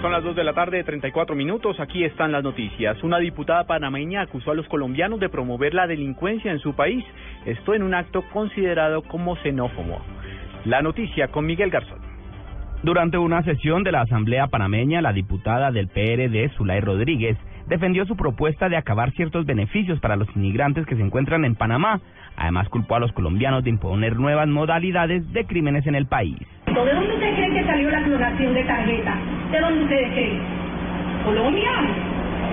Son las 2 de la tarde, 34 minutos. Aquí están las noticias. Una diputada panameña acusó a los colombianos de promover la delincuencia en su país. Esto en un acto considerado como xenófobo. La noticia con Miguel Garzón. Durante una sesión de la Asamblea Panameña, la diputada del PRD, Zulay Rodríguez, defendió su propuesta de acabar ciertos beneficios para los inmigrantes que se encuentran en Panamá. Además, culpó a los colombianos de imponer nuevas modalidades de crímenes en el país. ¿De dónde ustedes creen que salió la clonación de tarjetas? ¿De dónde ustedes creen? ¿Colombia?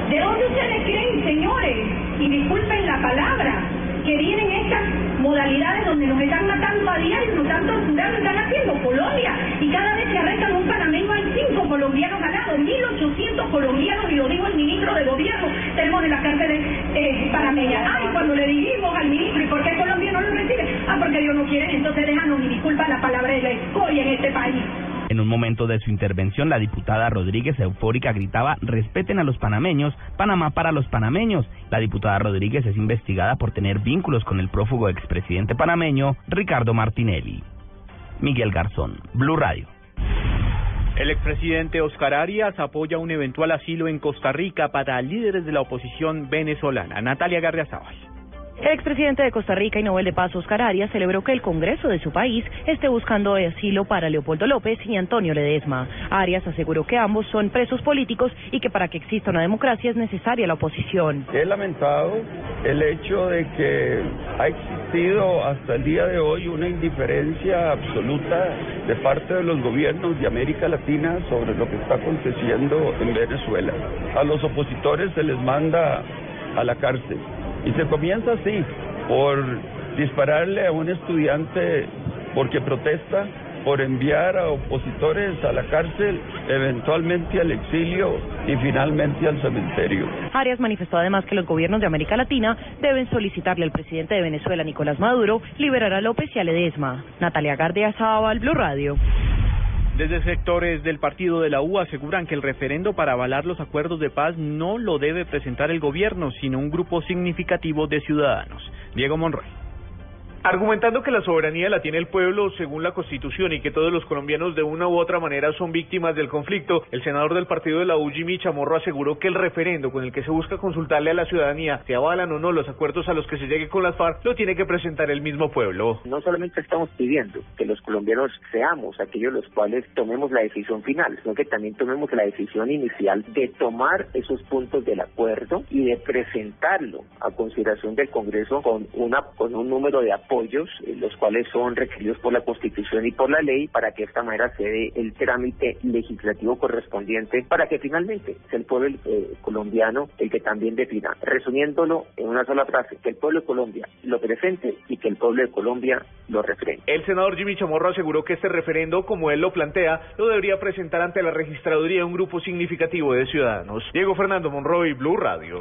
¿De dónde ustedes creen, señores? Y disculpen la palabra, que vienen estas modalidades donde nos están matando a diario, nos están torturando, están haciendo Colombia. Y cada vez que arrestan un panameño hay cinco colombianos lado, 1.800 colombianos, y lo dijo el ministro de gobierno, tenemos en la cárcel de eh, panameña. Ay, cuando le dijimos al ministro, ¿y por qué Colombia no lo recibe? Ah, porque Dios no quiere, entonces déjanos, y disculpa la palabra de la escoria en este país. En un momento de su intervención, la diputada Rodríguez eufórica gritaba, respeten a los panameños, Panamá para los panameños. La diputada Rodríguez es investigada por tener vínculos con el prófugo expresidente panameño Ricardo Martinelli. Miguel Garzón, Blue Radio. El expresidente Oscar Arias apoya un eventual asilo en Costa Rica para líderes de la oposición venezolana. Natalia Garriazábal. El expresidente de Costa Rica y Nobel de Paz, Oscar Arias, celebró que el Congreso de su país esté buscando asilo para Leopoldo López y Antonio Ledesma. Arias aseguró que ambos son presos políticos y que para que exista una democracia es necesaria la oposición. He lamentado el hecho de que ha existido hasta el día de hoy una indiferencia absoluta de parte de los gobiernos de América Latina sobre lo que está aconteciendo en Venezuela. A los opositores se les manda a la cárcel. Y se comienza así, por dispararle a un estudiante porque protesta, por enviar a opositores a la cárcel, eventualmente al exilio y finalmente al cementerio. Arias manifestó además que los gobiernos de América Latina deben solicitarle al presidente de Venezuela, Nicolás Maduro, liberar a López y a Ledesma. Natalia Gardia Sábal, Blue Radio. Desde sectores del partido de la U aseguran que el referendo para avalar los acuerdos de paz no lo debe presentar el gobierno, sino un grupo significativo de ciudadanos. Diego Monroy. Argumentando que la soberanía la tiene el pueblo según la Constitución y que todos los colombianos de una u otra manera son víctimas del conflicto, el senador del partido de la U, Chamorro, aseguró que el referendo con el que se busca consultarle a la ciudadanía si avalan o no los acuerdos a los que se llegue con las FARC lo tiene que presentar el mismo pueblo. No solamente estamos pidiendo que los colombianos seamos aquellos los cuales tomemos la decisión final, sino que también tomemos la decisión inicial de tomar esos puntos del acuerdo y de presentarlo a consideración del Congreso con una con un número de apoyos, eh, los cuales son requeridos por la Constitución y por la ley, para que de esta manera se dé el trámite legislativo correspondiente, para que finalmente sea el pueblo eh, colombiano el que también defina, resumiéndolo en una sola frase, que el pueblo de Colombia lo presente y que el pueblo de Colombia lo refrene. El senador Jimmy Chamorro aseguró que este referendo, como él lo plantea, lo debería presentar ante la registraduría un grupo significativo de ciudadanos. Diego Fernando Monroy, Blue Radio.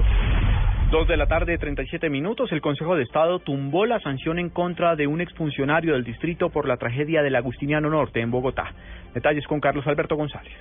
Dos de la tarde, 37 minutos, el Consejo de Estado tumbó la sanción en contra de un exfuncionario del distrito por la tragedia del Agustiniano Norte en Bogotá. Detalles con Carlos Alberto González.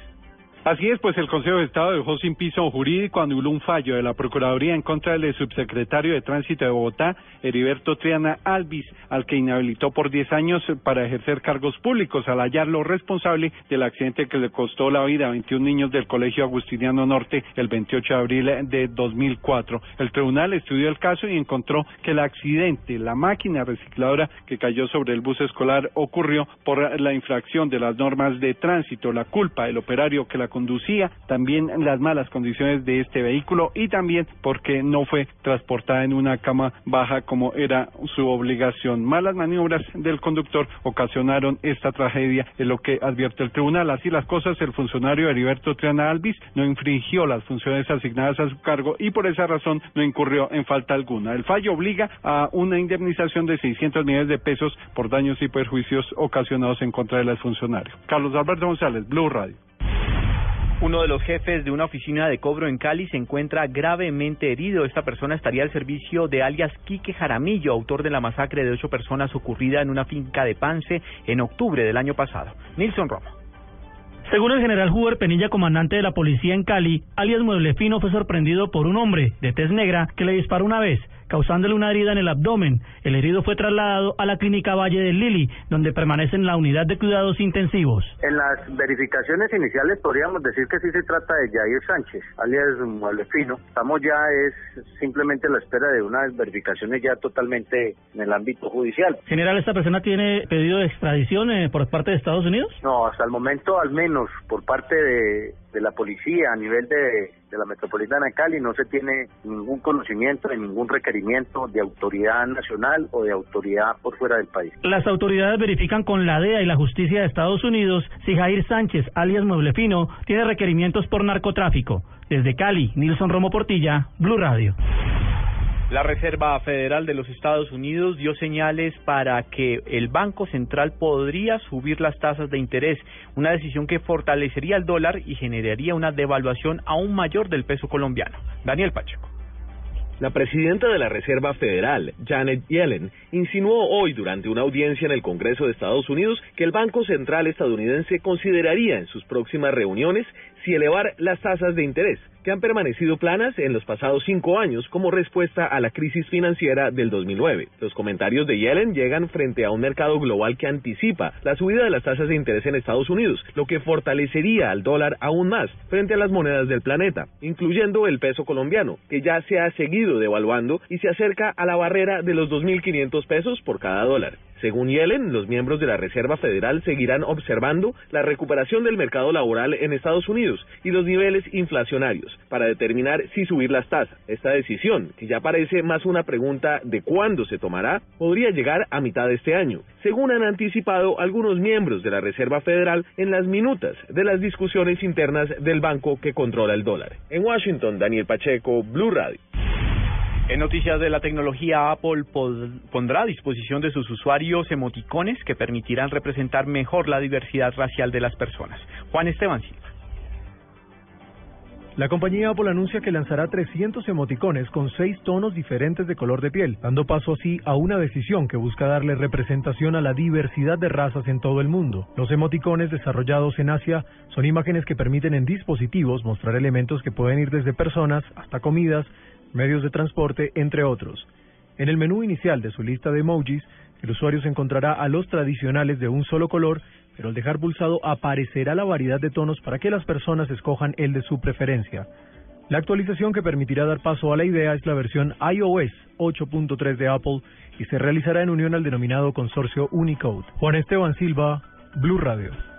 Así es, pues el Consejo de Estado dejó sin piso jurídico anuló un fallo de la Procuraduría en contra del subsecretario de Tránsito de Bogotá, Heriberto Triana Alvis, al que inhabilitó por 10 años para ejercer cargos públicos al hallarlo responsable del accidente que le costó la vida a 21 niños del Colegio Agustiniano Norte el 28 de abril de 2004. El tribunal estudió el caso y encontró que el accidente, la máquina recicladora que cayó sobre el bus escolar ocurrió por la infracción de las normas de tránsito, la culpa del operario que la conducía, también las malas condiciones de este vehículo y también porque no fue transportada en una cama baja como era su obligación. Malas maniobras del conductor ocasionaron esta tragedia, en lo que advierte el tribunal. Así las cosas, el funcionario Heriberto Triana Alvis no infringió las funciones asignadas a su cargo y por esa razón no incurrió en falta alguna. El fallo obliga a una indemnización de 600 millones de pesos por daños y perjuicios ocasionados en contra del funcionario. Carlos Alberto González, Blue Radio. Uno de los jefes de una oficina de cobro en Cali se encuentra gravemente herido. Esta persona estaría al servicio de alias Quique Jaramillo, autor de la masacre de ocho personas ocurrida en una finca de Pance en octubre del año pasado. Nilson Romo. Según el general Huber Penilla, comandante de la policía en Cali, alias Mueblefino fue sorprendido por un hombre de tez negra que le disparó una vez causándole una herida en el abdomen. El herido fue trasladado a la clínica Valle del Lili, donde permanece en la unidad de cuidados intensivos. En las verificaciones iniciales podríamos decir que sí se trata de Jair Sánchez, alias Mueblefino. Estamos ya es simplemente a la espera de unas verificaciones ya totalmente en el ámbito judicial. General, ¿esta persona tiene pedido de extradición eh, por parte de Estados Unidos? No, hasta el momento al menos por parte de, de la policía a nivel de, de la metropolitana de Cali no se tiene ningún conocimiento de ningún requerimiento de autoridad nacional o de autoridad por fuera del país. Las autoridades verifican con la DEA y la justicia de Estados Unidos si Jair Sánchez, alias Mueblefino, tiene requerimientos por narcotráfico. Desde Cali, Nilson Romo Portilla, Blue Radio. La Reserva Federal de los Estados Unidos dio señales para que el Banco Central podría subir las tasas de interés, una decisión que fortalecería el dólar y generaría una devaluación aún mayor del peso colombiano. Daniel Pacheco. La presidenta de la Reserva Federal, Janet Yellen, insinuó hoy durante una audiencia en el Congreso de Estados Unidos que el Banco Central estadounidense consideraría en sus próximas reuniones si elevar las tasas de interés, que han permanecido planas en los pasados cinco años como respuesta a la crisis financiera del 2009. Los comentarios de Yellen llegan frente a un mercado global que anticipa la subida de las tasas de interés en Estados Unidos, lo que fortalecería al dólar aún más frente a las monedas del planeta, incluyendo el peso colombiano, que ya se ha seguido devaluando y se acerca a la barrera de los 2.500 pesos por cada dólar. Según Yellen, los miembros de la Reserva Federal seguirán observando la recuperación del mercado laboral en Estados Unidos y los niveles inflacionarios para determinar si subir las tasas. Esta decisión, que ya parece más una pregunta de cuándo se tomará, podría llegar a mitad de este año, según han anticipado algunos miembros de la Reserva Federal en las minutas de las discusiones internas del banco que controla el dólar. En Washington, Daniel Pacheco, Blue Radio. En noticias de la tecnología, Apple pondrá a disposición de sus usuarios emoticones que permitirán representar mejor la diversidad racial de las personas. Juan Esteban Silva. La compañía Apple anuncia que lanzará 300 emoticones con seis tonos diferentes de color de piel, dando paso así a una decisión que busca darle representación a la diversidad de razas en todo el mundo. Los emoticones desarrollados en Asia son imágenes que permiten en dispositivos mostrar elementos que pueden ir desde personas hasta comidas, medios de transporte, entre otros. En el menú inicial de su lista de emojis, el usuario se encontrará a los tradicionales de un solo color, pero al dejar pulsado aparecerá la variedad de tonos para que las personas escojan el de su preferencia. La actualización que permitirá dar paso a la idea es la versión iOS 8.3 de Apple y se realizará en unión al denominado consorcio Unicode. Juan Esteban Silva, Blue Radio.